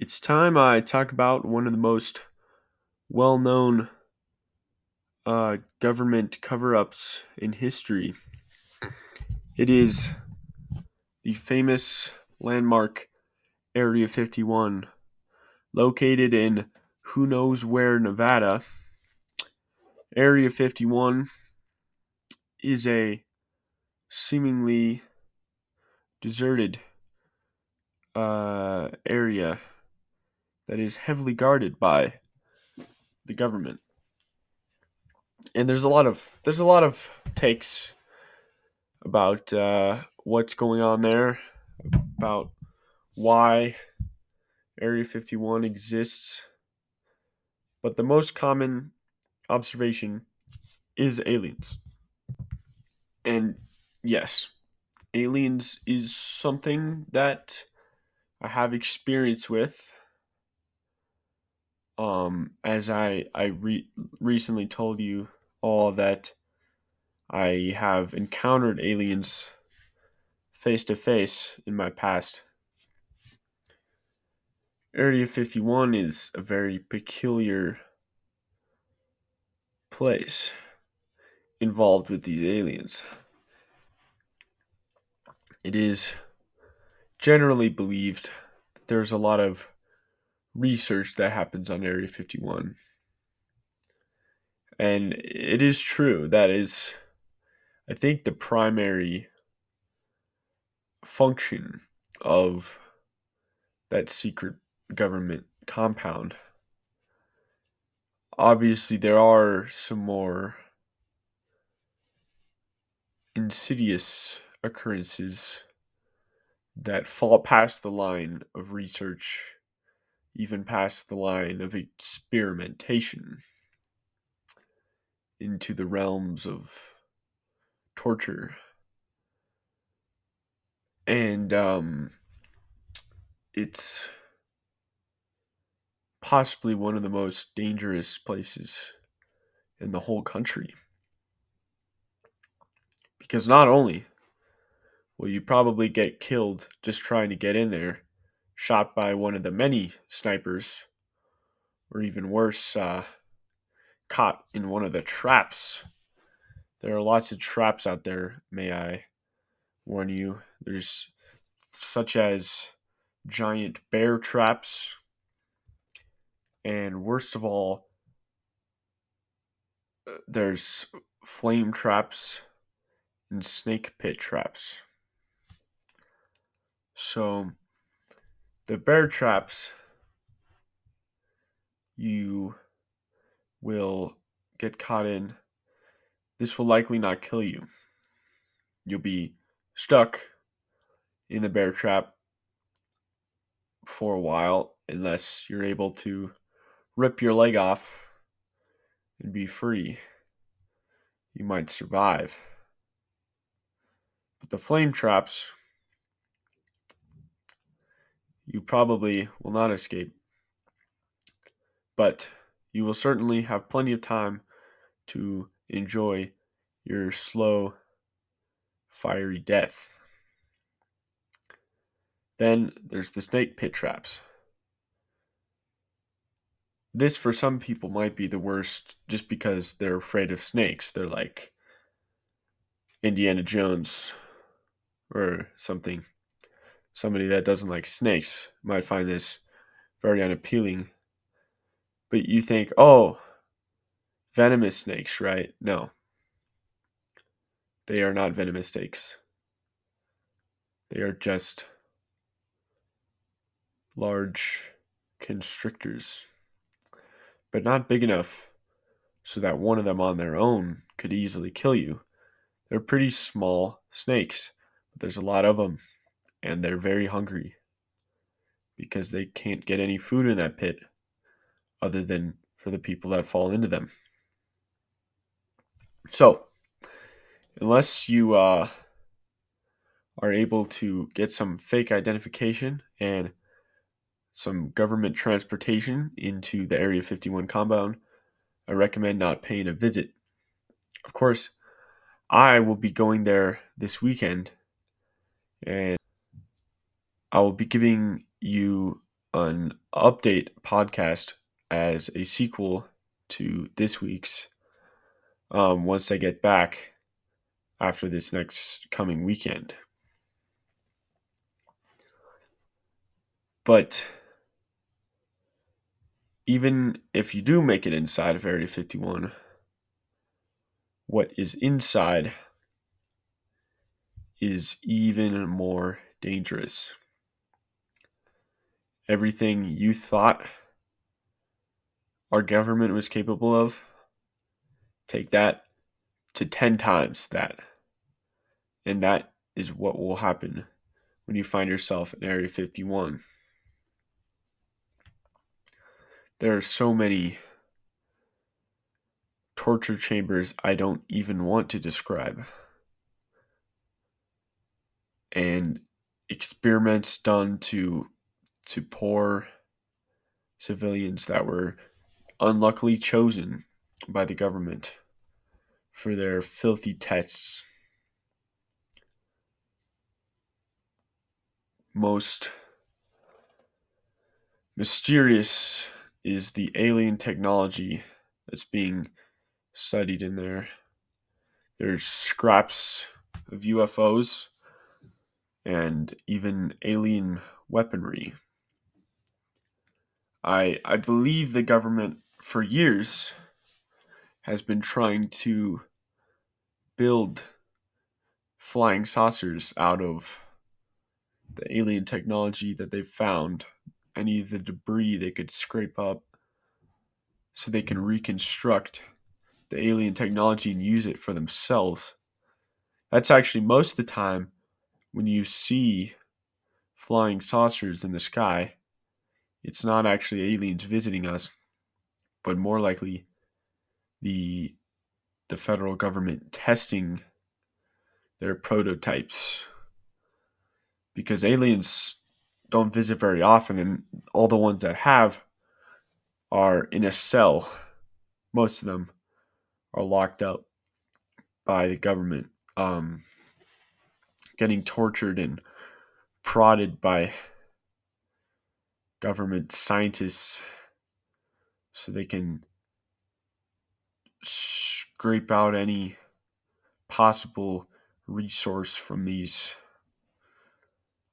it's time I talk about one of the most well known uh, government cover ups in history. It is the famous landmark Area 51, located in who knows where, Nevada. Area 51 is a seemingly deserted uh, area that is heavily guarded by the government. And there's a lot of there's a lot of takes about uh, what's going on there, about why Area 51 exists. But the most common observation is aliens. And yes, aliens is something that I have experience with um, as I I re- recently told you all that I have encountered aliens face to face in my past. Area 51 is a very peculiar place involved with these aliens. It is generally believed that there's a lot of research that happens on Area 51. And it is true. That is, I think, the primary function of that secret government compound. Obviously, there are some more insidious occurrences that fall past the line of research even past the line of experimentation into the realms of torture. And um, it's possibly one of the most dangerous places in the whole country. Because not only will you probably get killed just trying to get in there, shot by one of the many snipers, or even worse, uh, caught in one of the traps. There are lots of traps out there, may I warn you. There's such as giant bear traps, and worst of all, uh, there's flame traps and snake pit traps. So, the bear traps you will get caught in. This will likely not kill you. You'll be stuck in the bear trap for a while unless you're able to rip your leg off and be free. You might survive. But the flame traps you probably will not escape. But you will certainly have plenty of time to enjoy your slow, fiery death. Then there's the snake pit traps. This, for some people, might be the worst just because they're afraid of snakes. They're like Indiana Jones or something somebody that doesn't like snakes might find this very unappealing. But you think, oh, venomous snakes, right? No. They are not venomous snakes. They are just large constrictors, but not big enough so that one of them on their own could easily kill you. They're pretty small snakes, but there's a lot of them and they're very hungry because they can't get any food in that pit other than for the people that fall into them. So, unless you uh, are able to get some fake identification and some government transportation into the Area 51 compound, I recommend not paying a visit. Of course, I will be going there this weekend and I will be giving you an update podcast as a sequel to this week's um, once I get back after this next coming weekend. But even if you do make it inside of Area 51, what is inside is even more dangerous. Everything you thought our government was capable of, take that to 10 times that. And that is what will happen when you find yourself in Area 51. There are so many torture chambers I don't even want to describe. And experiments done to to poor civilians that were unluckily chosen by the government for their filthy tests. Most mysterious is the alien technology that's being studied in there. There's scraps of UFOs and even alien weaponry. I I believe the government for years has been trying to build flying saucers out of the alien technology that they've found, any of the debris they could scrape up so they can reconstruct the alien technology and use it for themselves. That's actually most of the time when you see flying saucers in the sky, it's not actually aliens visiting us, but more likely the the federal government testing their prototypes. Because aliens don't visit very often and all the ones that have are in a cell. Most of them are locked up by the government um, getting tortured and prodded by government scientists so they can scrape out any possible resource from these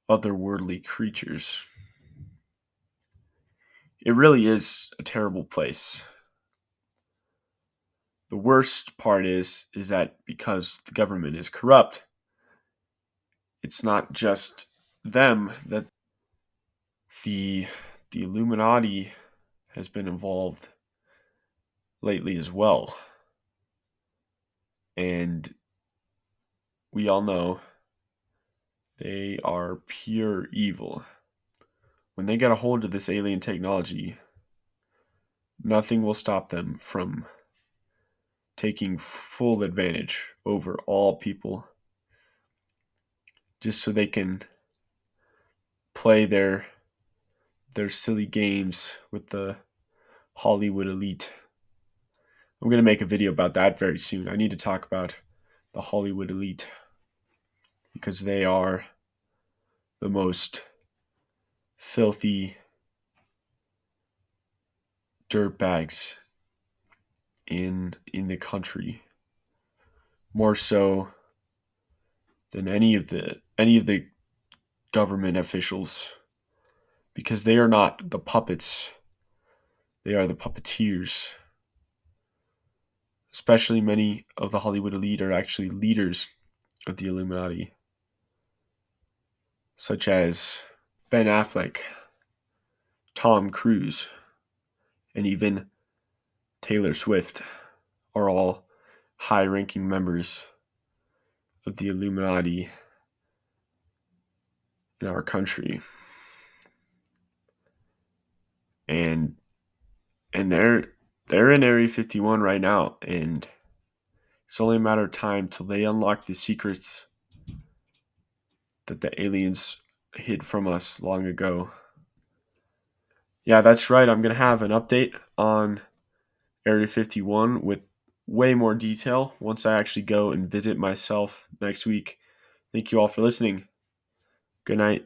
otherworldly creatures. It really is a terrible place. The worst part is is that because the government is corrupt, it's not just them that the the Illuminati has been involved lately as well. And we all know they are pure evil. When they get a hold of this alien technology, nothing will stop them from taking full advantage over all people just so they can play their their silly games with the Hollywood elite. I'm going to make a video about that very soon. I need to talk about the Hollywood elite because they are the most filthy dirtbags in in the country more so than any of the any of the government officials because they are not the puppets they are the puppeteers especially many of the Hollywood elite are actually leaders of the Illuminati, such as Ben Affleck, Tom Cruise, and even Taylor Swift are all high ranking members of the Illuminati in our country. And and they're they're in Area 51 right now, and it's only a matter of time till they unlock the secrets that the aliens hid from us long ago. Yeah, that's right. I'm to have an update on Area 51 with way more detail once I actually go and visit myself next week. Thank you all for listening. Good night.